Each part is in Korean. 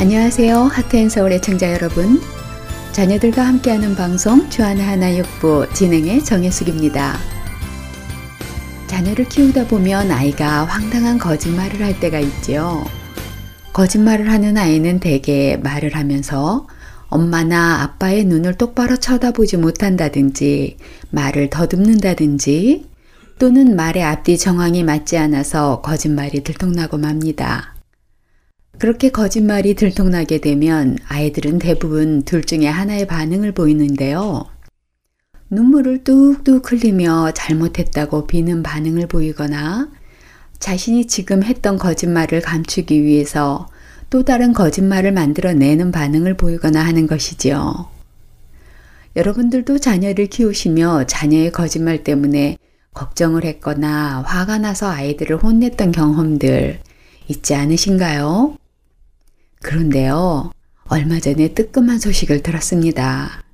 안녕하세요. 하트앤서울 애청자 여러분. 자녀들과 함께하는 방송 주하나 하나 육부 진행의 정혜숙입니다. 자녀를 키우다 보면 아이가 황당한 거짓말을 할 때가 있죠. 거짓말을 하는 아이는 대개 말을 하면서 엄마나 아빠의 눈을 똑바로 쳐다보지 못한다든지 말을 더듬는다든지 또는 말의 앞뒤 정황이 맞지 않아서 거짓말이 들통나고 맙니다. 그렇게 거짓말이 들통나게 되면 아이들은 대부분 둘 중에 하나의 반응을 보이는데요. 눈물을 뚝뚝 흘리며 잘못했다고 비는 반응을 보이거나 자신이 지금 했던 거짓말을 감추기 위해서 또 다른 거짓말을 만들어내는 반응을 보이거나 하는 것이지요. 여러분들도 자녀를 키우시며 자녀의 거짓말 때문에 걱정을 했거나 화가 나서 아이들을 혼냈던 경험들 있지 않으신가요? 그런데요, 얼마 전에 뜨끔한 소식을 들었습니다.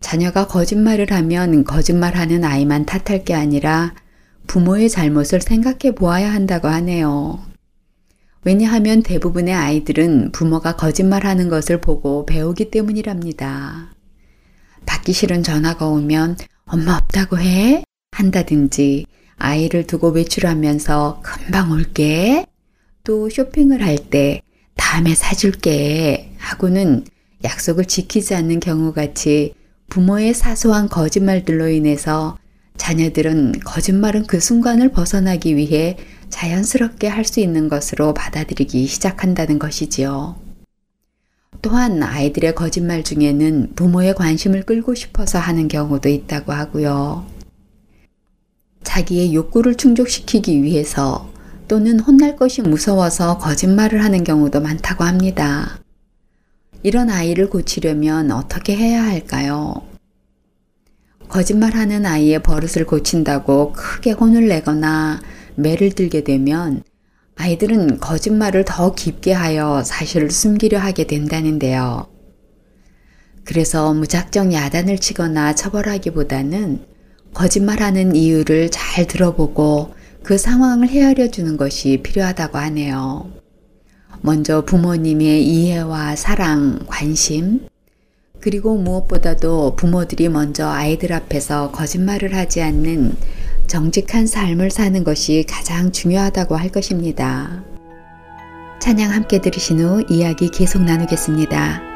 자녀가 거짓말을 하면 거짓말하는 아이만 탓할 게 아니라 부모의 잘못을 생각해 보아야 한다고 하네요. 왜냐하면 대부분의 아이들은 부모가 거짓말하는 것을 보고 배우기 때문이랍니다. 받기 싫은 전화가 오면 엄마 없다고 해? 한다든지 아이를 두고 외출하면서 금방 올게. 또 쇼핑을 할 때 다음에 사줄게 하고는 약속을 지키지 않는 경우 같이 부모의 사소한 거짓말들로 인해서 자녀들은 거짓말은 그 순간을 벗어나기 위해 자연스럽게 할 수 있는 것으로 받아들이기 시작한다는 것이지요. 또한 아이들의 거짓말 중에는 부모의 관심을 끌고 싶어서 하는 경우도 있다고 하고요. 자기의 욕구를 충족시키기 위해서 또는 혼날 것이 무서워서 거짓말을 하는 경우도 많다고 합니다. 이런 아이를 고치려면 어떻게 해야 할까요? 거짓말하는 아이의 버릇을 고친다고 크게 혼을 내거나 매를 들게 되면 아이들은 거짓말을 더 깊게 하여 사실을 숨기려 하게 된다는데요. 그래서 무작정 야단을 치거나 처벌하기보다는 거짓말하는 이유를 잘 들어보고 그 상황을 헤아려 주는 것이 필요하다고 하네요. 먼저 부모님의 이해와 사랑, 관심, 그리고 무엇보다도 부모들이 먼저 아이들 앞에서 거짓말을 하지 않는 정직한 삶을 사는 것이 가장 중요하다고 할 것입니다. 찬양 함께 들으신 후 이야기 계속 나누겠습니다.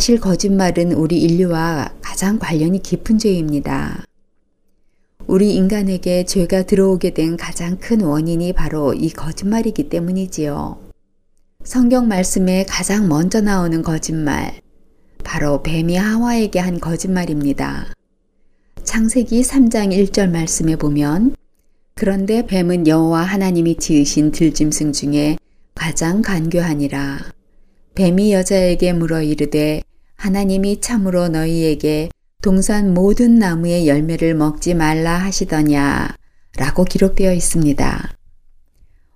사실 거짓말은 우리 인류와 가장 관련이 깊은 죄입니다. 우리 인간에게 죄가 들어오게 된 가장 큰 원인이 바로 이 거짓말이기 때문이지요. 성경 말씀에 가장 먼저 나오는 거짓말, 바로 뱀이 하와에게 한 거짓말입니다. 창세기 3장 1절 말씀에 보면 그런데 뱀은 여호와 하나님이 지으신 들짐승 중에 가장 간교하니라. 뱀이 여자에게 물어 이르되 하나님이 참으로 너희에게 동산 모든 나무의 열매를 먹지 말라 하시더냐 라고 기록되어 있습니다.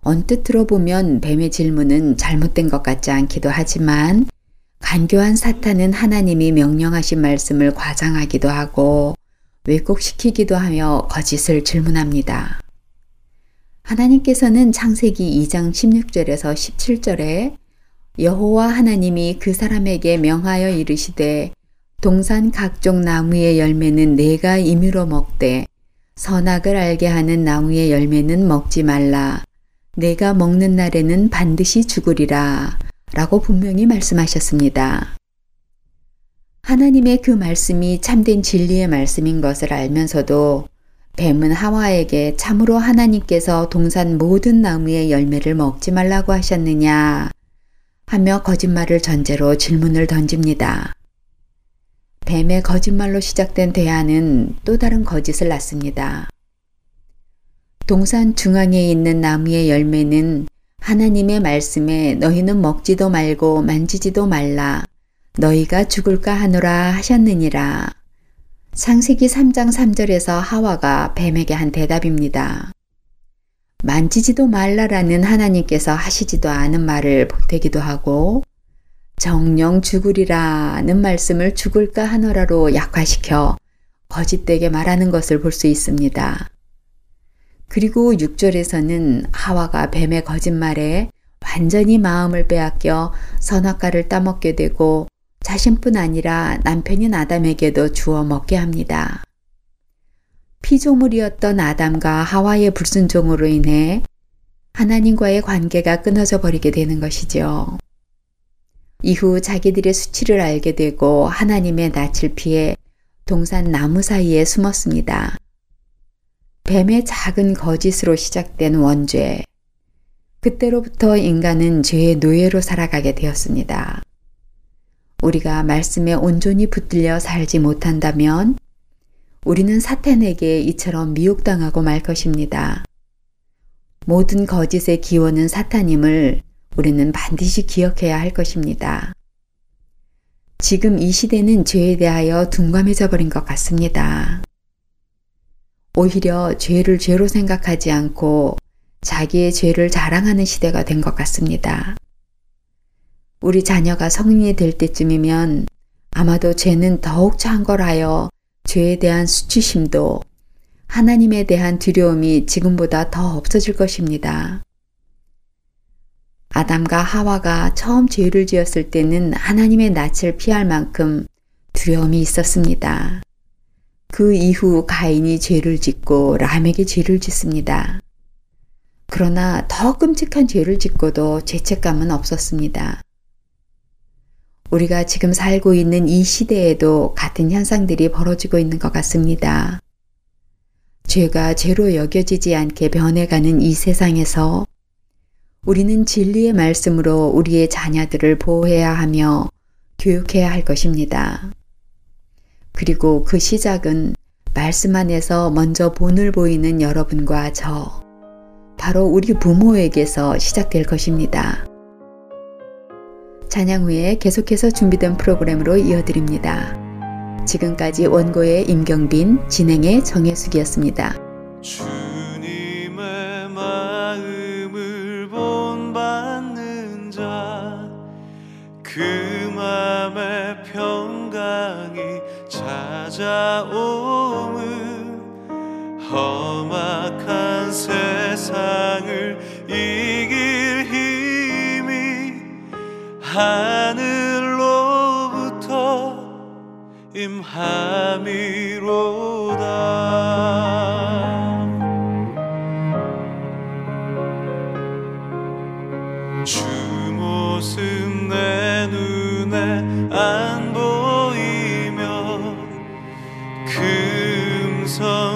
언뜻 들어보면 뱀의 질문은 잘못된 것 같지 않기도 하지만 간교한 사탄은 하나님이 명령하신 말씀을 과장하기도 하고 왜곡시키기도 하며 거짓을 질문합니다. 하나님께서는 창세기 2장 16절에서 17절에 여호와 하나님이 그 사람에게 명하여 이르시되 동산 각종 나무의 열매는 내가 임의로 먹되 선악을 알게 하는 나무의 열매는 먹지 말라. 내가 먹는 날에는 반드시 죽으리라. 라고 분명히 말씀하셨습니다. 하나님의 그 말씀이 참된 진리의 말씀인 것을 알면서도 뱀은 하와에게 참으로 하나님께서 동산 모든 나무의 열매를 먹지 말라고 하셨느냐 하며 거짓말을 전제로 질문을 던집니다. 뱀의 거짓말로 시작된 대화는 또 다른 거짓을 낳습니다. 동산 중앙에 있는 나무의 열매는 하나님의 말씀에 너희는 먹지도 말고 만지지도 말라. 너희가 죽을까 하노라 하셨느니라. 창세기 3장 3절에서 하와가 뱀에게 한 대답입니다. 만지지도 말라라는 하나님께서 하시지도 않은 말을 보태기도 하고 정령 죽으리라는 말씀을 죽을까 하노라로 약화시켜 거짓되게 말하는 것을 볼 수 있습니다. 그리고 6절에서는 하와가 뱀의 거짓말에 완전히 마음을 빼앗겨 선악과를 따먹게 되고 자신뿐 아니라 남편인 아담에게도 주어 먹게 합니다. 피조물이었던 아담과 하와의 불순종으로 인해 하나님과의 관계가 끊어져 버리게 되는 것이죠. 이후 자기들의 수치를 알게 되고 하나님의 낯을 피해 동산 나무 사이에 숨었습니다. 뱀의 작은 거짓으로 시작된 원죄. 그때로부터 인간은 죄의 노예로 살아가게 되었습니다. 우리가 말씀에 온전히 붙들려 살지 못한다면 우리는 사탄에게 이처럼 미혹당하고 말 것입니다. 모든 거짓의 기원은 사탄임을 우리는 반드시 기억해야 할 것입니다. 지금 이 시대는 죄에 대하여 둔감해져 버린 것 같습니다. 오히려 죄를 죄로 생각하지 않고 자기의 죄를 자랑하는 시대가 된 것 같습니다. 우리 자녀가 성인이 될 때쯤이면 아마도 죄는 더욱 창걸하여 죄에 대한 수치심도 하나님에 대한 두려움이 지금보다 더 없어질 것입니다. 아담과 하와가 처음 죄를 지었을 때는 하나님의 낯을 피할 만큼 두려움이 있었습니다. 그 이후 가인이 죄를 짓고 람에게 죄를 짓습니다. 그러나 더 끔찍한 죄를 짓고도 죄책감은 없었습니다. 우리가 지금 살고 있는 이 시대에도 같은 현상들이 벌어지고 있는 것 같습니다. 죄가 죄로 여겨지지 않게 변해가는 이 세상에서 우리는 진리의 말씀으로 우리의 자녀들을 보호해야 하며 교육해야 할 것입니다. 그리고 그 시작은 말씀 안에서 먼저 본을 보이는 여러분과 저, 바로 우리 부모에게서 시작될 것입니다. 찬양 후에 계속해서 준비된 프로그램으로 이어드립니다. 지금까지 원고의 임경빈, 진행의 정혜숙이었습니다. 주님의 마음을 본받는 자, 그 맘에 평강이 찾아오음 험악한 세상을 하늘로부터 임하미로다. 주 모습 내 눈에 안 보이면 금성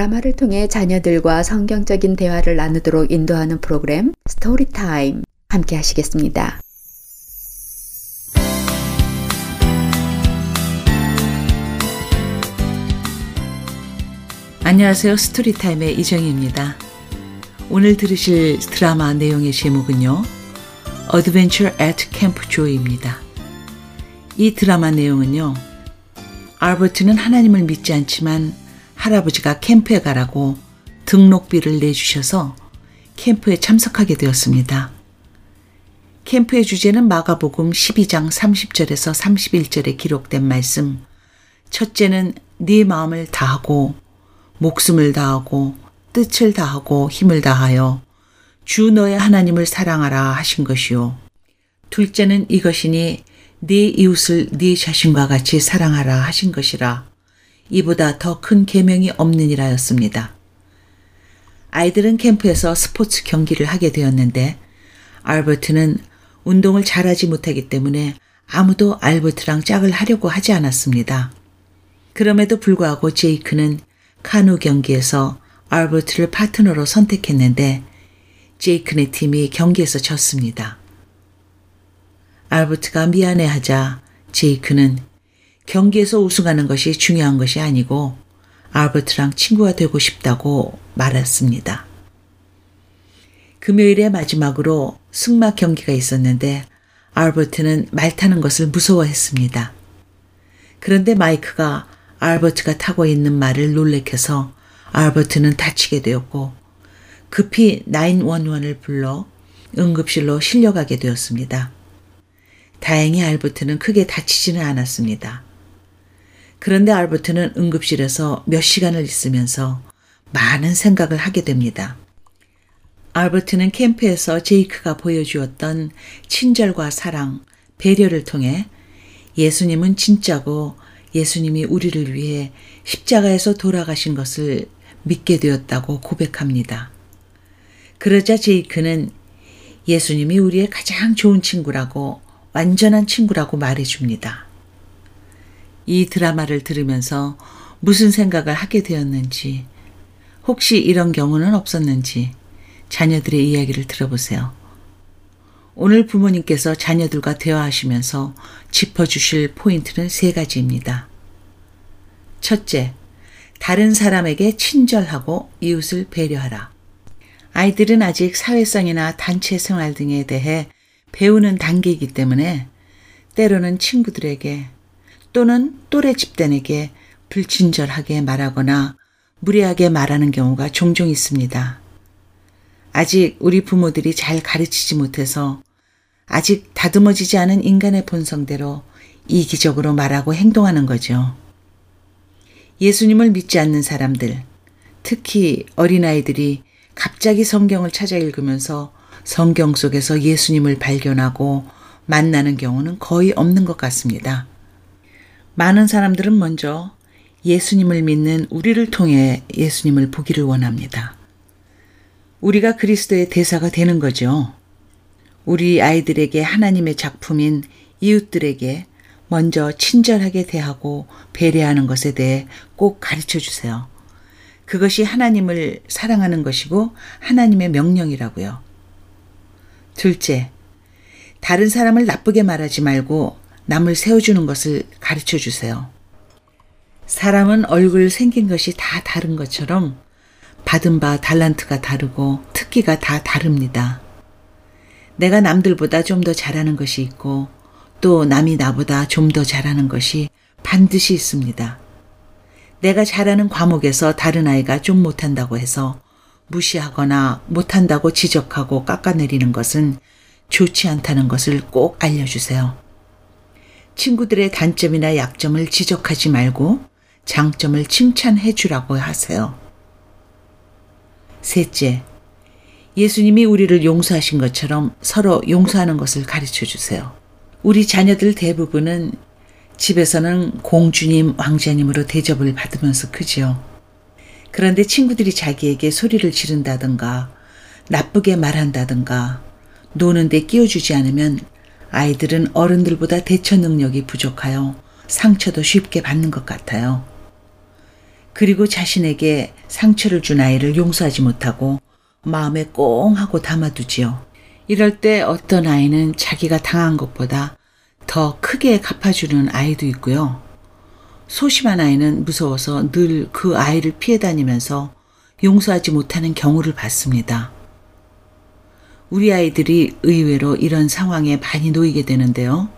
드라마를 통해 자녀들과 성경적인 대화를 나누도록 인도하는 프로그램 스토리타임 함께 하시겠습니다. 안녕하세요. 스토리타임의 이정희입니다. 오늘 들으실 드라마 내용의 제목은요. Adventure at Camp Joe입니다. 이 드라마 내용은요. 알버트는 하나님을 믿지 않지만 할아버지가 캠프에 가라고 등록비를 내주셔서 캠프에 참석하게 되었습니다. 캠프의 주제는 마가복음 12장 30절에서 31절에 기록된 말씀. 첫째는 네 마음을 다하고 목숨을 다하고 뜻을 다하고 힘을 다하여 주 너의 하나님을 사랑하라 하신 것이요. 둘째는 이것이니 네 이웃을 네 자신과 같이 사랑하라 하신 것이라. 이보다 더 큰 계명이 없느니라였습니다. 아이들은 캠프에서 스포츠 경기를 하게 되었는데 알버트는 운동을 잘하지 못하기 때문에 아무도 알버트랑 짝을 하려고 하지 않았습니다. 그럼에도 불구하고 제이크는 카누 경기에서 알버트를 파트너로 선택했는데 제이크네 팀이 경기에서 졌습니다. 알버트가 미안해하자 제이크는 경기에서 우승하는 것이 중요한 것이 아니고 알버트랑 친구가 되고 싶다고 말했습니다. 금요일의 마지막으로 승마 경기가 있었는데 알버트는 말 타는 것을 무서워했습니다. 그런데 마이크가 알버트가 타고 있는 말을 놀래켜서 알버트는 다치게 되었고 급히 911을 불러 응급실로 실려가게 되었습니다. 다행히 알버트는 크게 다치지는 않았습니다. 그런데 알버트는 응급실에서 몇 시간을 있으면서 많은 생각을 하게 됩니다. 알버트는 캠프에서 제이크가 보여주었던 친절과 사랑, 배려를 통해 예수님은 진짜고 예수님이 우리를 위해 십자가에서 돌아가신 것을 믿게 되었다고 고백합니다. 그러자 제이크는 예수님이 우리의 가장 좋은 친구라고 완전한 친구라고 말해줍니다. 이 드라마를 들으면서 무슨 생각을 하게 되었는지, 혹시 이런 경우는 없었는지 자녀들의 이야기를 들어보세요. 오늘 부모님께서 자녀들과 대화하시면서 짚어주실 포인트는 세 가지입니다. 첫째, 다른 사람에게 친절하고 이웃을 배려하라. 아이들은 아직 사회성이나 단체 생활 등에 대해 배우는 단계이기 때문에 때로는 친구들에게 또는 또래 집단에게 불친절하게 말하거나 무례하게 말하는 경우가 종종 있습니다. 아직 우리 부모들이 잘 가르치지 못해서 아직 다듬어지지 않은 인간의 본성대로 이기적으로 말하고 행동하는 거죠. 예수님을 믿지 않는 사람들, 특히 어린아이들이 갑자기 성경을 찾아 읽으면서 성경 속에서 예수님을 발견하고 만나는 경우는 거의 없는 것 같습니다. 많은 사람들은 먼저 예수님을 믿는 우리를 통해 예수님을 보기를 원합니다. 우리가 그리스도의 대사가 되는 거죠. 우리 아이들에게 하나님의 작품인 이웃들에게 먼저 친절하게 대하고 배려하는 것에 대해 꼭 가르쳐 주세요. 그것이 하나님을 사랑하는 것이고 하나님의 명령이라고요. 둘째, 다른 사람을 나쁘게 말하지 말고 남을 세워주는 것을 가르쳐 주세요. 사람은 얼굴 생긴 것이 다 다른 것처럼 받은 바 달란트가 다르고 특기가 다 다릅니다. 내가 남들보다 좀 더 잘하는 것이 있고 또 남이 나보다 좀 더 잘하는 것이 반드시 있습니다. 내가 잘하는 과목에서 다른 아이가 좀 못한다고 해서 무시하거나 못한다고 지적하고 깎아내리는 것은 좋지 않다는 것을 꼭 알려주세요. 친구들의 단점이나 약점을 지적하지 말고 장점을 칭찬해 주라고 하세요. 셋째, 예수님이 우리를 용서하신 것처럼 서로 용서하는 것을 가르쳐 주세요. 우리 자녀들 대부분은 집에서는 공주님, 왕자님으로 대접을 받으면서 크지요. 그런데 친구들이 자기에게 소리를 지른다든가 나쁘게 말한다든가 노는데 끼워주지 않으면 아이들은 어른들보다 대처 능력이 부족하여 상처도 쉽게 받는 것 같아요. 그리고 자신에게 상처를 준 아이를 용서하지 못하고 마음에 꽁 하고 담아두지요. 이럴 때 어떤 아이는 자기가 당한 것보다 더 크게 갚아주는 아이도 있고요. 소심한 아이는 무서워서 늘 그 아이를 피해 다니면서 용서하지 못하는 경우를 봤습니다. 우리 아이들이 의외로 이런 상황에 많이 놓이게 되는데요.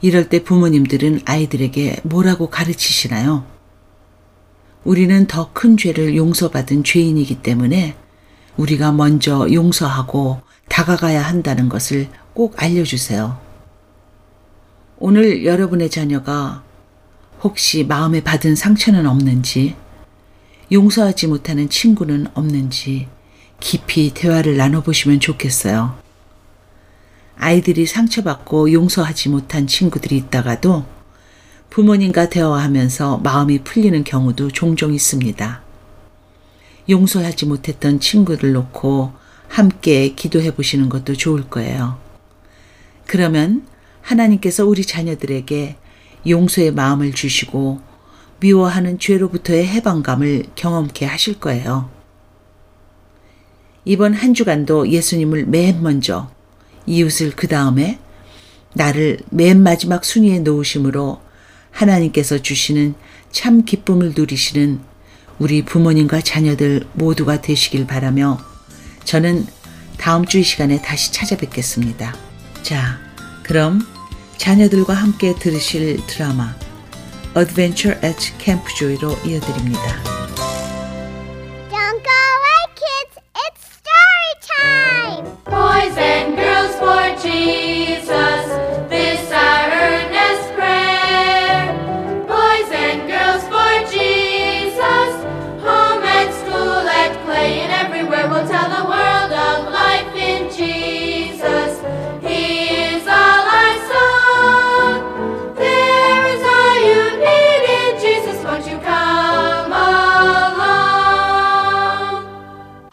이럴 때 부모님들은 아이들에게 뭐라고 가르치시나요? 우리는 더 큰 죄를 용서받은 죄인이기 때문에 우리가 먼저 용서하고 다가가야 한다는 것을 꼭 알려주세요. 오늘 여러분의 자녀가 혹시 마음에 받은 상처는 없는지, 용서하지 못하는 친구는 없는지 깊이 대화를 나눠보시면 좋겠어요. 아이들이 상처받고 용서하지 못한 친구들이 있다가도 부모님과 대화하면서 마음이 풀리는 경우도 종종 있습니다. 용서하지 못했던 친구를 놓고 함께 기도해 보시는 것도 좋을 거예요. 그러면 하나님께서 우리 자녀들에게 용서의 마음을 주시고 미워하는 죄로부터의 해방감을 경험케 하실 거예요. 이번 한 주간도 예수님을 맨 먼저, 이웃을 그 다음에 나를 맨 마지막 순위에 놓으심으로 하나님께서 주시는 참 기쁨을 누리시는 우리 부모님과 자녀들 모두가 되시길 바라며 저는 다음 주 이 시간에 다시 찾아뵙겠습니다. 자, 그럼 자녀들과 함께 들으실 드라마 Adventure at Camp Joy로 이어드립니다.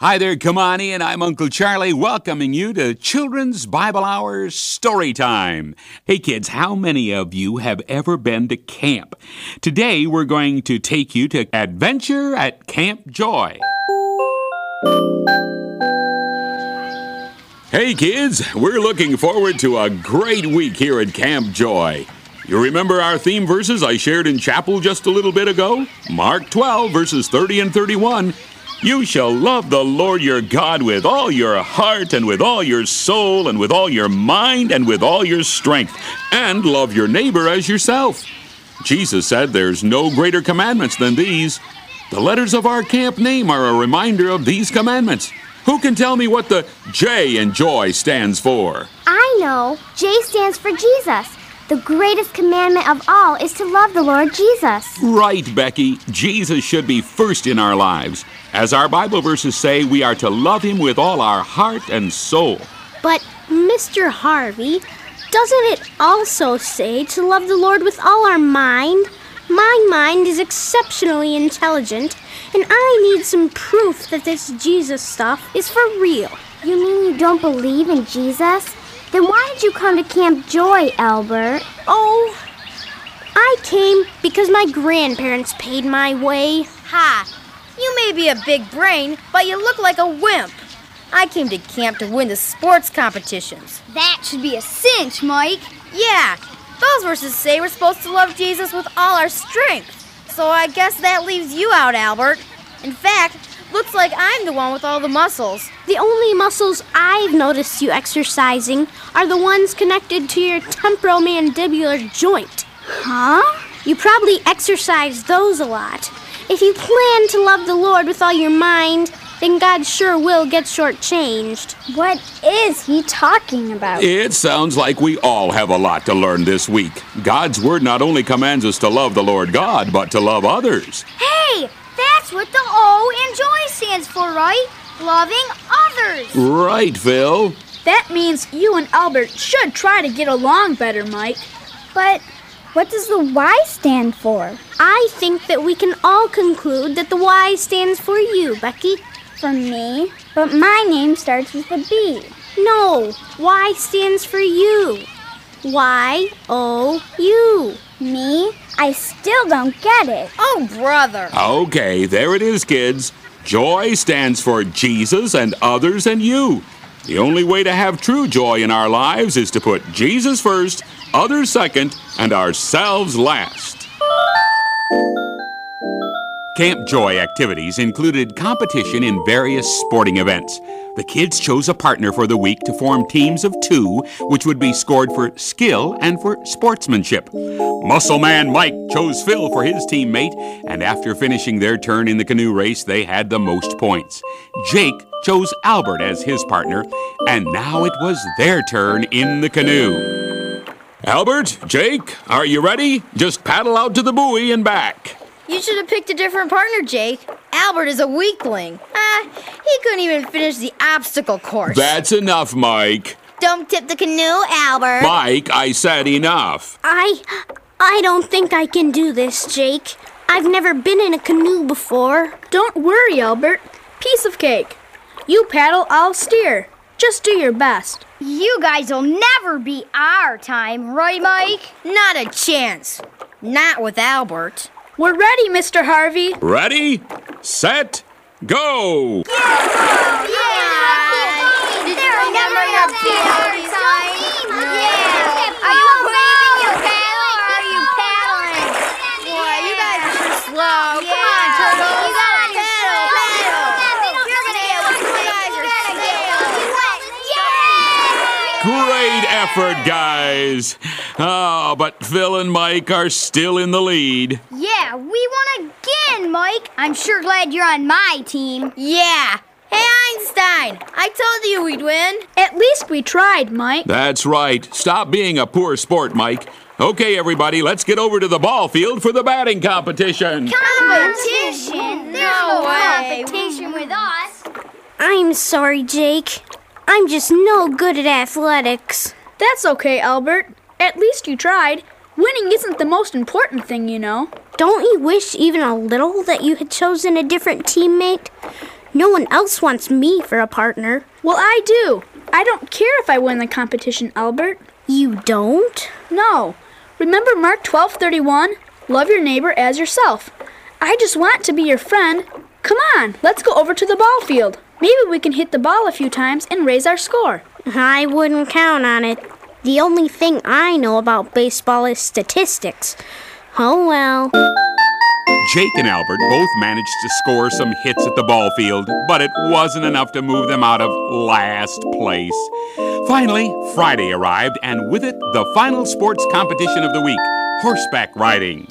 Hi there, Kamani, and I'm Uncle Charlie welcoming you to Children's Bible Hour Story Time. Hey kids, how many of you have ever been to camp? Today we're going to take you to Adventure at Camp Joy. Hey kids, we're looking forward to a great week here at Camp Joy. You remember our theme verses I shared in chapel just a little bit ago? Mark 12, verses 30 and 31. You shall love the Lord your God with all your heart and with all your soul and with all your mind and with all your strength, and love your neighbor as yourself. Jesus said there's no greater commandments than these. The letters of our camp name are a reminder of these commandments. Who can tell me what the J in joy stands for? I know. J stands for Jesus. The greatest commandment of all is to love the Lord Jesus. Right, Becky. Jesus should be first in our lives. As our Bible verses say, we are to love him with all our heart and soul. But, Mr. Harvey, doesn't it also say to love the Lord with all our mind? My mind is exceptionally intelligent, and I need some proof that this Jesus stuff is for real. You mean you don't believe in Jesus? Then why did you come to Camp Joy, Albert? Oh, I came because my grandparents paid my way. Ha! You may be a big brain, but you look like a wimp. I came to camp to win the sports competitions. That should be a cinch, Mike. Yeah, those verses say we're supposed to love Jesus with all our strength. So I guess that leaves you out, Albert. In fact, looks like I'm the one with all the muscles. The only muscles I've noticed you exercising are the ones connected to your temporomandibular joint. Huh? You probably exercise those a lot. If you plan to love the Lord with all your mind, then God sure will get shortchanged. What is he talking about? It sounds like we all have a lot to learn this week. God's Word not only commands us to love the Lord God, but to love others. Hey, that's what the O in joy stands for, right? Loving others. Right, Phil. That means you and Albert should try to get along better, Mike. But what does the Y stand for? I think that we can all conclude that the Y stands for you, Becky. For me? But my name starts with a B. No, Y stands for you. Y O U. Me? I still don't get it. Oh, brother. Okay, there it is, kids. Joy stands for Jesus and others and you. The only way to have true joy in our lives is to put Jesus first, others second, and ourselves last. Camp Joy activities included competition in various sporting events. The kids chose a partner for the week to form teams of two, which would be scored for skill and for sportsmanship. Muscle Man Mike chose Phil for his teammate, and after finishing their turn in the canoe race, they had the most points. Jake chose Albert as his partner, and now it was their turn in the canoe. Albert, Jake, are you ready? Just paddle out to the buoy and back. You should have picked a different partner, Jake. Albert is a weakling. Ah, he couldn't even finish the obstacle course. That's enough, Mike. Don't tip the canoe, Albert. Mike, I said enough. I I don't think I can do this, Jake. I've never been in a canoe before. Don't worry, Albert. Piece of cake. You paddle, I'll steer. Just do your best. You guys will never beat our time, right, Mike? Not a chance. Not with Albert. We're ready, Mr. Harvey. Ready, set, go! Remember your party time? Yeah. Are you waving your paddle or are you paddling? Boy, you guys are so slow. Come on, turtles. You gotta paddle, paddle. You're gonna get one. You guys are slow. Great effort, guys. Oh, but Phil and Mike are still in the lead. Yeah, we won again, Mike. I'm sure glad you're on my team. Yeah. Hey, Einstein. I told you we'd win. At least we tried, Mike. That's right. Stop being a poor sport, Mike. Okay, everybody, let's get over to the ball field for the batting competition. Competition? There's No no way. competition with us. I'm sorry, Jake. I'm just no good at athletics. That's okay, Albert. At least you tried. Winning isn't the most important thing, you know. Don't you wish even a little that you had chosen a different teammate? No one else wants me for a partner. Well, I do. I don't care if I win the competition, Albert. You don't? No. Remember Mark 12:31? Love your neighbor as yourself. I just want to be your friend. Come on, let's go over to the ball field. Maybe we can hit the ball a few times and raise our score. I wouldn't count on it. The only thing I know about baseball is statistics. Oh well. Jake and Albert both managed to score some hits at the ball field, but it wasn't enough to move them out of last place. Finally, Friday arrived, and with it, the final sports competition of the week horseback riding.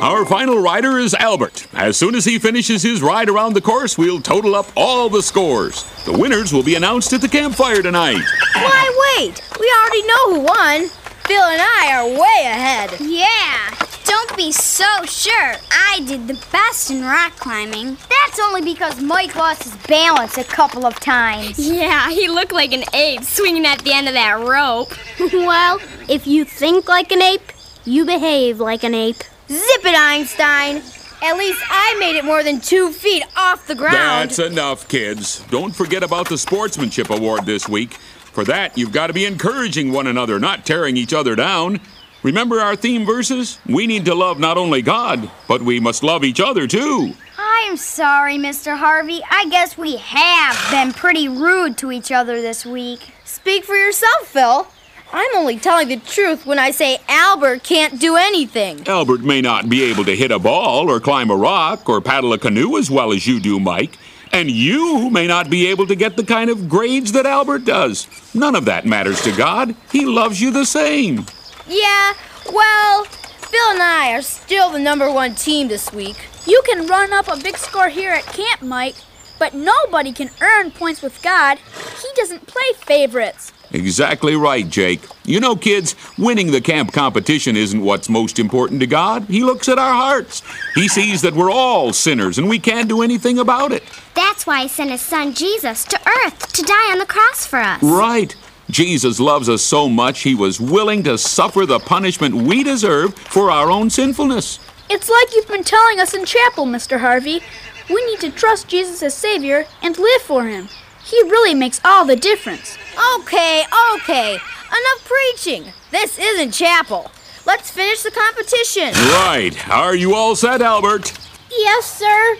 Our final rider is Albert. As soon as he finishes his ride around the course, we'll total up all the scores. The winners will be announced at the campfire tonight. Why wait? We already know who won. Phil and I are way ahead. Yeah, don't be so sure. I did the best in rock climbing. That's only because Mike lost his balance a couple of times. Yeah, he looked like an ape swinging at the end of that rope. well, if you think like an ape, you behave like an ape. Zip it, Einstein. At least I made it more than two feet off the ground. That's enough, kids. Don't forget about the Sportsmanship Award this week. For that, you've got to be encouraging one another, not tearing each other down. Remember our theme verses? We need to love not only God, but we must love each other too. I'm sorry, Mr. Harvey. I guess we have been pretty rude to each other this week. Speak for yourself, Phil. I'm only telling the truth when I say Albert can't do anything. Albert may not be able to hit a ball or climb a rock or paddle a canoe as well as you do, Mike. And you may not be able to get the kind of grades that Albert does. None of that matters to God. He loves you the same. Yeah, well, Phil and I are still the number one team this week. You can run up a big score here at camp, Mike, but nobody can earn points with God. He doesn't play favorites. Exactly right, Jake. You know, kids, winning the camp competition isn't what's most important to God. He looks at our hearts. He sees that we're all sinners and we can't do anything about it. That's why he sent his son Jesus to earth to die on the cross for us. Right. Jesus loves us so much, he was willing to suffer the punishment we deserve for our own sinfulness. It's like you've been telling us in chapel, Mr. Harvey. We need to trust Jesus as Savior and live for Him. He really makes all the difference. Okay, okay. Enough preaching. This isn't chapel. Let's finish the competition. Right. Are you all set, Albert? Yes, sir.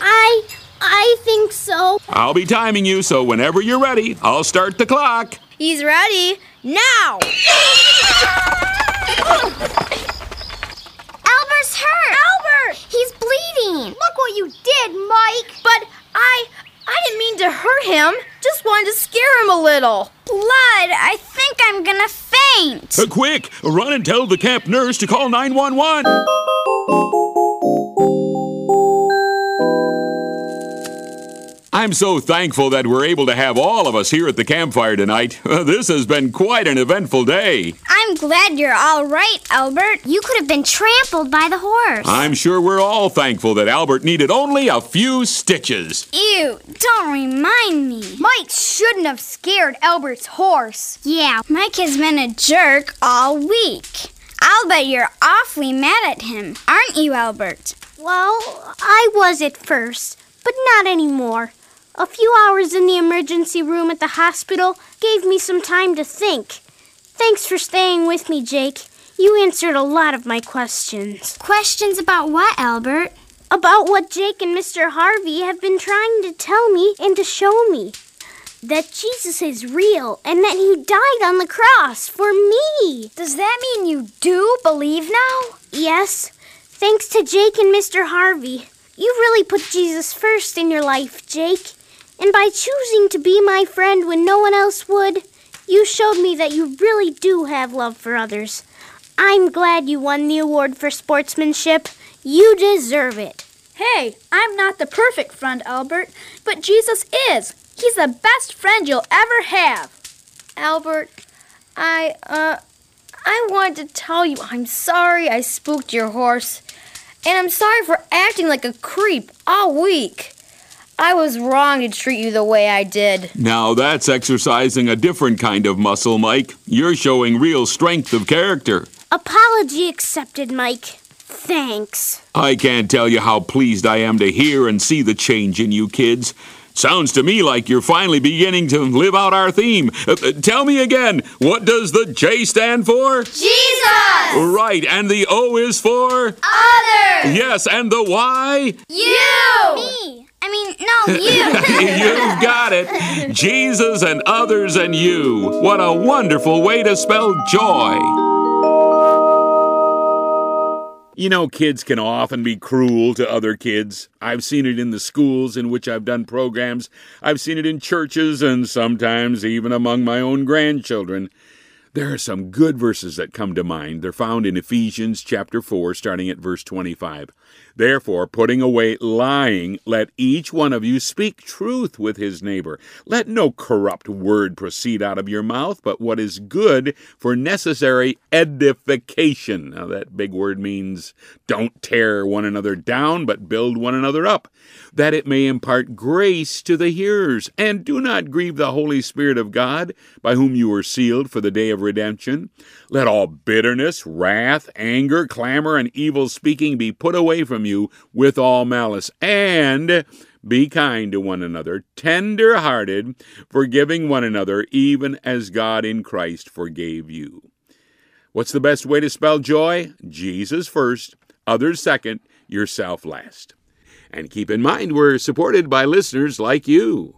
I I think so. I'll be timing you, so whenever you're ready, I'll start the clock. He's ready. Now! Albert's hurt. Albert! He's bleeding. Look what you did, Mike. But I I didn't mean to hurt him. Just wanted to scare him a little. Blood, I think I'm gonna faint. Uh, quick, run and tell the camp nurse to call 911. I'm so thankful that we're able to have all of us here at the campfire tonight. This has been quite an eventful day. I'm glad you're all right, Albert. You could have been trampled by the horse. I'm sure we're all thankful that Albert needed only a few stitches. Ew, don't remind me. Mike shouldn't have scared Albert's horse. Yeah, Mike has been a jerk all week. I'll bet you're awfully mad at him, aren't you, Albert? Well, I was at first, but not anymore. A few hours in the emergency room at the hospital gave me some time to think. Thanks for staying with me, Jake. You answered a lot of my questions. Questions about what, Albert? About what Jake and Mr. Harvey have been trying to tell me and to show me. That Jesus is real and that he died on the cross for me. Does that mean you do believe now? Yes, thanks to Jake and Mr. Harvey. You really put Jesus first in your life, Jake. And by choosing to be my friend when no one else would, you showed me that you really do have love for others. I'm glad you won the award for sportsmanship. You deserve it. Hey, I'm not the perfect friend, Albert, but Jesus is. He's the best friend you'll ever have. Albert, I, uh, I wanted to tell you I'm sorry I spooked your horse. And I'm sorry for acting like a creep all week. I was wrong to treat you the way I did. Now that's exercising a different kind of muscle, Mike. You're showing real strength of character. Apology accepted, Mike. Thanks. I can't tell you how pleased I am to hear and see the change in you kids. Sounds to me like you're finally beginning to live out our theme. Uh, uh, tell me again, what does the J stand for? Jesus! Right, and the O is for? Others! Yes, and the Y? You! Me. I mean, no, you. You've got it. Jesus and others and you. What a wonderful way to spell joy. You know, kids can often be cruel to other kids. I've seen it in the schools in which I've done programs. I've seen it in churches and sometimes even among my own grandchildren. There are some good verses that come to mind. They're found in Ephesians chapter 4, starting at verse 25. Therefore, putting away lying, let each one of you speak truth with his neighbor. Let no corrupt word proceed out of your mouth, but what is good for necessary edification. Now, that big word means don't tear one another down, but build one another up, that it may impart grace to the hearers. And do not grieve the Holy Spirit of God, by whom you were sealed for the day of redemption. Let all bitterness, wrath, anger, clamor, and evil speaking be put away from you with all malice. And be kind to one another, tender hearted, forgiving one another, even as God in Christ forgave you. What's the best way to spell joy? Jesus first, others second, yourself last. And keep in mind, we're supported by listeners like you.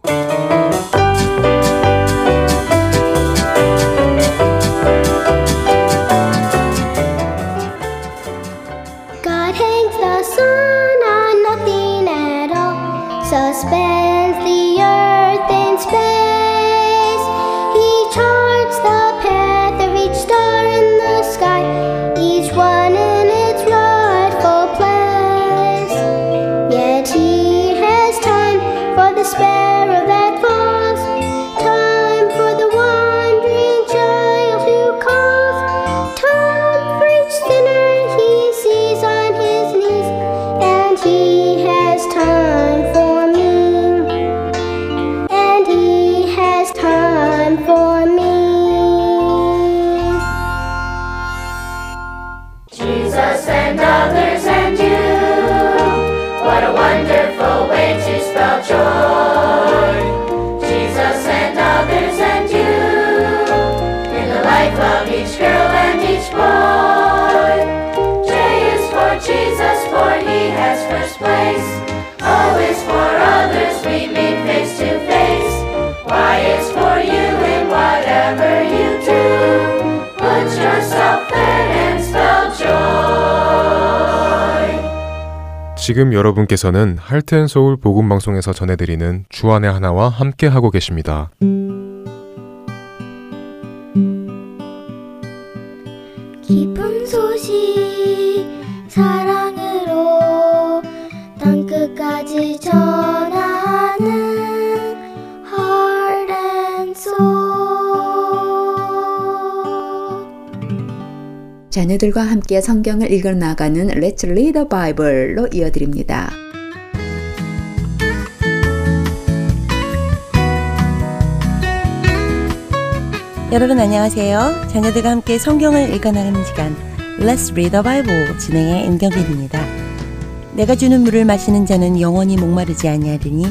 지금 여러분께서는 할텐서울 복음방송에서 전해드리는 주안의 하나와 함께하고 계십니다. 기 자녀들과 함께 성경을 읽어 나가는 Let's Read the Bible로 이어드립니다. 여러분 안녕하세요. 자녀들과 함께 성경을 읽어 나가는 시간 Let's Read the Bible 진행의 임경빈입니다. 내가 주는 물을 마시는 자는 영원히 목마르지 아니하리니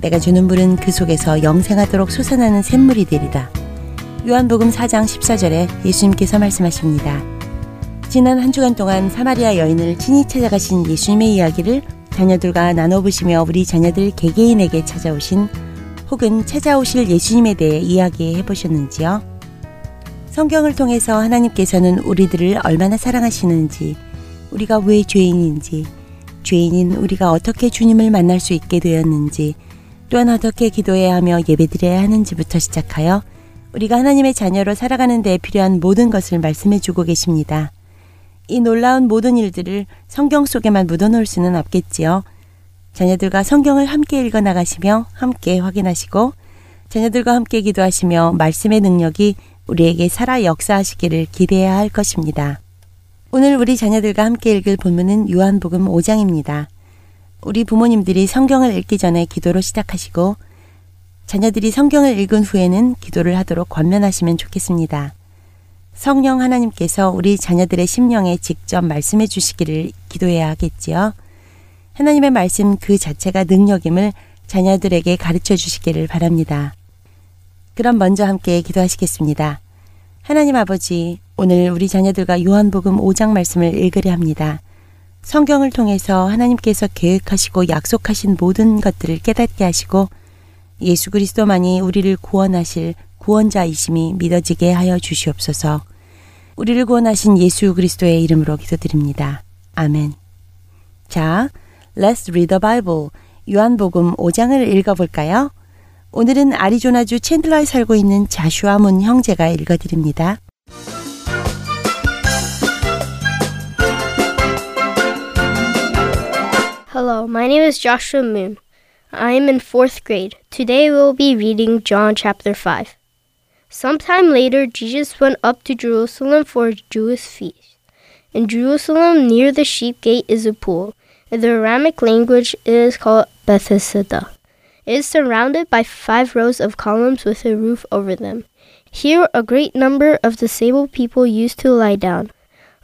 내가 주는 물은 그 속에서 영생하도록 솟아나는 샘물이 되리라. 요한복음 4장 14절에 예수님께서 말씀하십니다. 지난 한 주간 동안 사마리아 여인을 친히 찾아가신 예수님의 이야기를 자녀들과 나눠보시며 우리 자녀들 개개인에게 찾아오신 혹은 찾아오실 예수님에 대해 이야기해 보셨는지요? 성경을 통해서 하나님께서는 우리들을 얼마나 사랑하시는지, 우리가 왜 죄인인지, 죄인인 우리가 어떻게 주님을 만날 수 있게 되었는지, 또한 어떻게 기도해야 하며 예배드려야 하는지부터 시작하여 우리가 하나님의 자녀로 살아가는 데 필요한 모든 것을 말씀해 주고 계십니다. 이 놀라운 모든 일들을 성경 속에만 묻어놓을 수는 없겠지요. 자녀들과 성경을 함께 읽어 나가시며 함께 확인하시고 자녀들과 함께 기도하시며 말씀의 능력이 우리에게 살아 역사하시기를 기대해야 할 것입니다. 오늘 우리 자녀들과 함께 읽을 본문은 요한복음 5장입니다. 우리 부모님들이 성경을 읽기 전에 기도로 시작하시고 자녀들이 성경을 읽은 후에는 기도를 하도록 권면하시면 좋겠습니다. 성령 하나님께서 우리 자녀들의 심령에 직접 말씀해 주시기를 기도해야 하겠지요. 하나님의 말씀 그 자체가 능력임을 자녀들에게 가르쳐 주시기를 바랍니다. 그럼 먼저 함께 기도하시겠습니다. 하나님 아버지, 오늘 우리 자녀들과 요한복음 5장 말씀을 읽으려 합니다. 성경을 통해서 하나님께서 계획하시고 약속하신 모든 것들을 깨닫게 하시고 예수 그리스도만이 우리를 구원하실 구원자이심이 믿어지게 하여 주시옵소서. 우리를 구원하신 예수 그리스도의 이름으로 기도드립니다. 아멘. 자, Let's read the Bible. 요한복음 5장을 읽어볼까요? 오늘은 아리조나주 챈들러에 살고 있는 자슈아 문 형제가 읽어드립니다. Hello, my name is Joshua Moon. I am in fourth grade. Today we will be reading John chapter 5. Sometime later, Jesus went up to Jerusalem for a Jewish feast. In Jerusalem, near the sheep gate, is a pool. In the Aramaic language, it is called Bethesda. It is surrounded by five rows of columns with a roof over them. Here, a great number of disabled people used to lie down.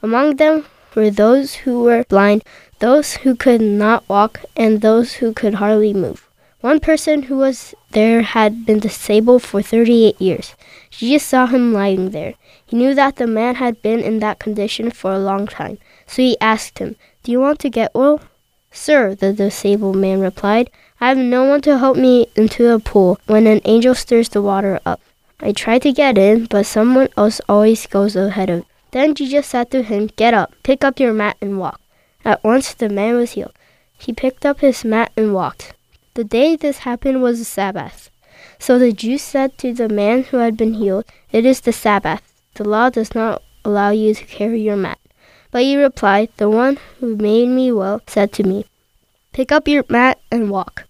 Among them were those who were blind, those who could not walk, and those who could hardly move. One person who was there had been disabled for 38 years. Jesus saw him lying there. He knew that the man had been in that condition for a long time, so he asked him, Do you want to get well? Sir, the disabled man replied, I have no one to help me into the pool when an angel stirs the water up. I try to get in, but someone else always goes ahead of. Me. Then Jesus said to him, Get up, pick up your mat and walk. At once the man was healed. He picked up his mat and walked. The day this happened was the Sabbath. So the Jews said to the man who had been healed, It is the Sabbath. The law does not allow you to carry your mat. But he replied, The one who made me well said to me, Pick up your mat and walk.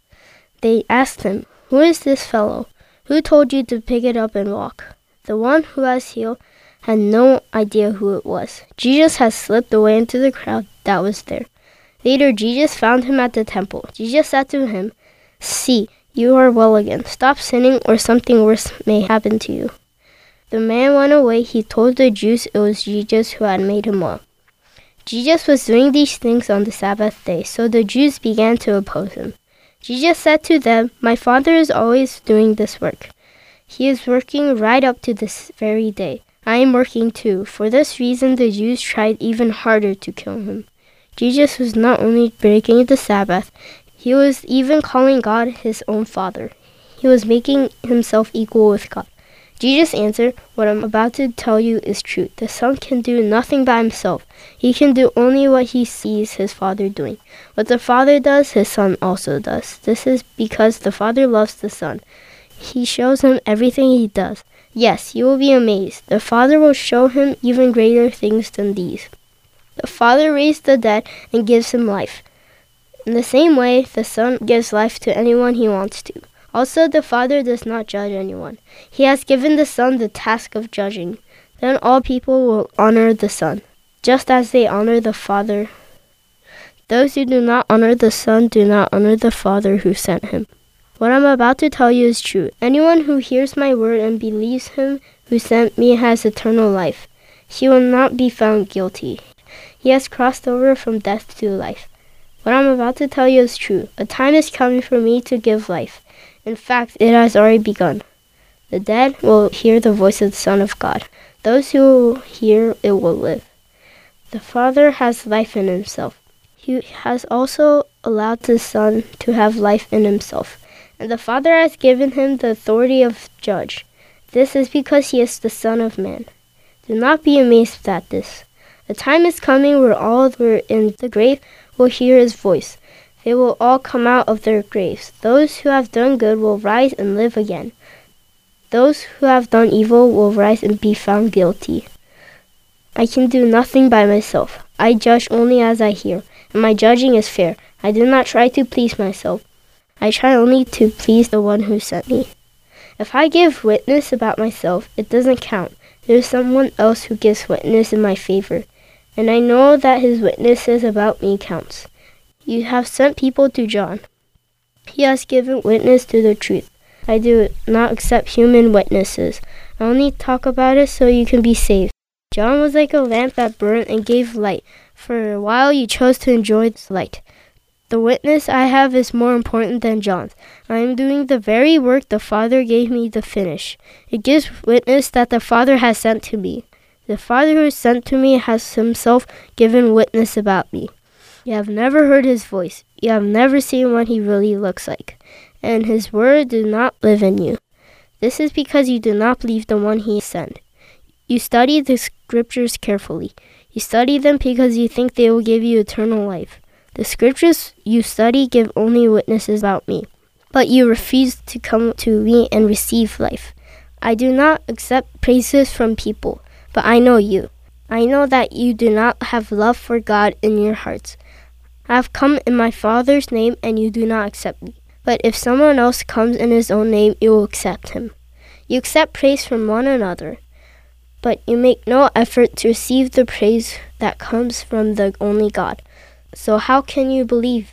They asked him, Who is this fellow? Who told you to pick it up and walk? The one who has healed had no idea who it was. Jesus had slipped away into the crowd that was there. Later, Jesus found him at the temple. Jesus said to him, See, you are well again. Stop sinning, or something worse may happen to you. The man went away. He told the Jews it was Jesus who had made him well. Jesus was doing these things on the Sabbath day, so the Jews began to oppose him. Jesus said to them, My Father is always doing this work. He is working right up to this very day. I am working too. For this reason, the Jews tried even harder to kill him. Jesus was not only breaking the Sabbath, he was even calling God his own Father. He was making himself equal with God. Jesus answered, What I'm about to tell you is true. The Son can do nothing by himself. He can do only what he sees his Father doing. What the Father does, his Son also does. This is because the Father loves the Son. He shows him everything he does. Yes, you will be amazed. The Father will show him even greater things than these. The Father raised the dead and gives him life. In the same way, the Son gives life to anyone he wants to. Also, the Father does not judge anyone. He has given the Son the task of judging. Then all people will honor the Son, just as they honor the Father. Those who do not honor the Son do not honor the Father who sent him. What I'm about to tell you is true. Anyone who hears my word and believes him who sent me has eternal life. He will not be found guilty. He has crossed over from death to life. What I'm about to tell you is true. A time is coming for me to give life. In fact, it has already begun. The dead will hear the voice of the Son of God. Those who hear it will live. The Father has life in himself. He has also allowed the Son to have life in himself. And the Father has given him the authority of judge. This is because he is the Son of Man. Do not be amazed at this. A time is coming where all who are in the grave will hear his voice. They will all come out of their graves. Those who have done good will rise and live again. Those who have done evil will rise and be found guilty. I can do nothing by myself. I judge only as I hear, and my judging is fair. I do not try to please myself. I try only to please the one who sent me. If I give witness about myself, it doesn't count. There is someone else who gives witness in my favor, and I know that his witnesses about me counts. You have sent people to John. He has given witness to the truth. I do not accept human witnesses. I only talk about it so you can be saved. John was like a lamp that burned and gave light. For a while you chose to enjoy this light. The witness I have is more important than John's. I am doing the very work the Father gave me to finish. It gives witness that the Father has sent to me. The Father who sent to me has himself given witness about me. You have never heard his voice. You have never seen what he really looks like. And his word do not live in you. This is because you do not believe the one he sent. You study the scriptures carefully. You study them because you think they will give you eternal life. The scriptures you study give only witnesses about me. But you refuse to come to me and receive life. I do not accept praises from people, but I know you. I know that you do not have love for God in your hearts. I have come in my Father's name, and you do not accept me. But if someone else comes in his own name, you will accept him. You accept praise from one another, but you make no effort to receive the praise that comes from the only God. So how can you believe?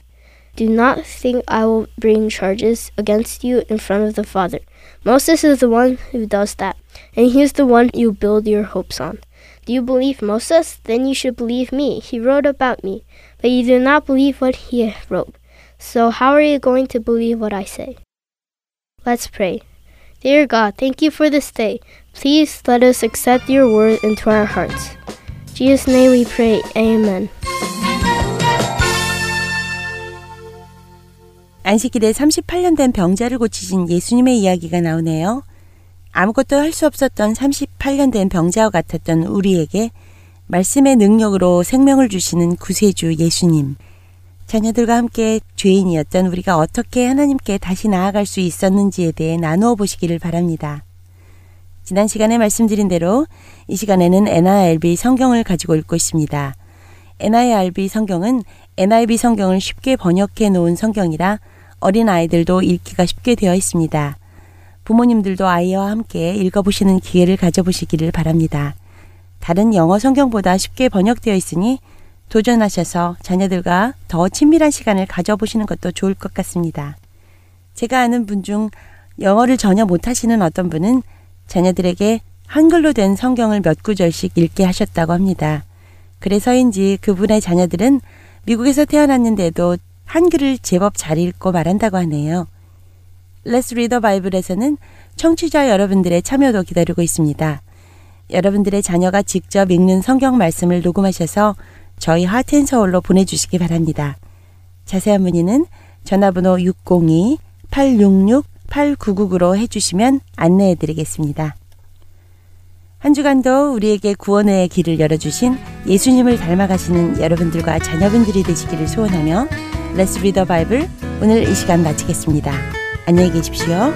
Do not think I will bring charges against you in front of the Father. Moses is the one who does that, and he is the one you build your hopes on. Do you believe Moses? Then you should believe me. He wrote about me, but you do not believe what he wrote. So how are you going to believe what I say? Let's pray. Dear God, thank you for this day. Please let us accept your word into our hearts. In Jesus' name we pray. Amen. 안식일에 38년 된 병자를 고치신 예수님의 이야기가 나오네요. 아무것도 할 수 없었던 38년 된 병자와 같았던 우리에게 말씀의 능력으로 생명을 주시는 구세주 예수님. 자녀들과 함께 죄인이었던 우리가 어떻게 하나님께 다시 나아갈 수 있었는지에 대해 나누어 보시기를 바랍니다. 지난 시간에 말씀드린 대로 이 시간에는 NIRB 성경을 가지고 읽고 있습니다. NIRB 성경은 NIV 성경을 쉽게 번역해 놓은 성경이라 어린 아이들도 읽기가 쉽게 되어 있습니다. 부모님들도 아이와 함께 읽어보시는 기회를 가져보시기를 바랍니다. 다른 영어 성경보다 쉽게 번역되어 있으니 도전하셔서 자녀들과 더 친밀한 시간을 가져보시는 것도 좋을 것 같습니다. 제가 아는 분 중 영어를 전혀 못하시는 어떤 분은 자녀들에게 한글로 된 성경을 몇 구절씩 읽게 하셨다고 합니다. 그래서인지 그분의 자녀들은 미국에서 태어났는데도 한글을 제법 잘 읽고 말한다고 하네요. Let's Read the Bible에서는 청취자 여러분들의 참여도 기다리고 있습니다. 여러분들의 자녀가 직접 읽는 성경 말씀을 녹음하셔서 저희 하트앤서울로 보내주시기 바랍니다. 자세한 문의는 전화번호 602-866-8999로 해주시면 안내해 드리겠습니다. 한 주간도 우리에게 구원의 길을 열어주신 예수님을 닮아가시는 여러분들과 자녀분들이 되시기를 소원하며 Let's Read the Bible 오늘 이 시간 마치겠습니다. 안녕히 계십시오.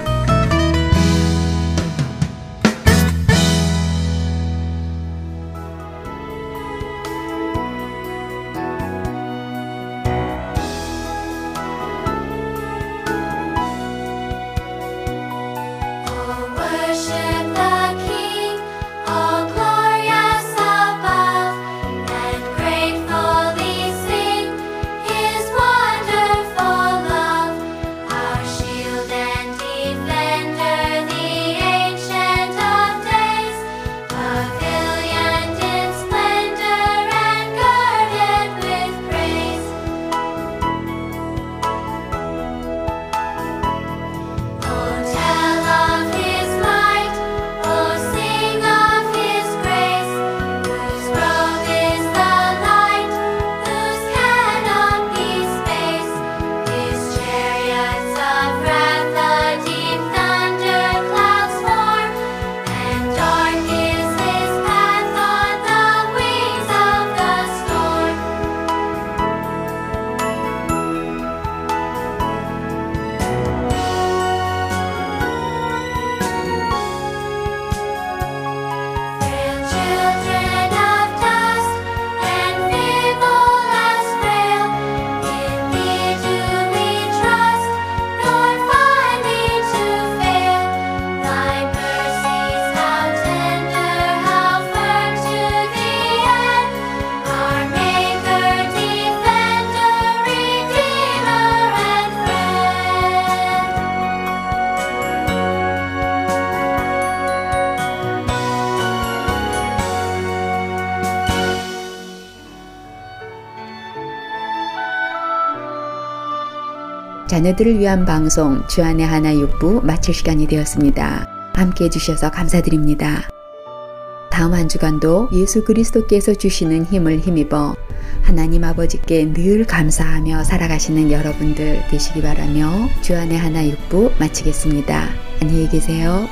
자녀들을 위한 방송 주안의 하나 육부 마칠 시간이 되었습니다. 함께 해주셔서 감사드립니다. 다음 한 주간도 예수 그리스도께서 주시는 힘을 힘입어 하나님 아버지께 늘 감사하며 살아가시는 여러분들 되시기 바라며 주안의 하나 육부 마치겠습니다. 안녕히 계세요.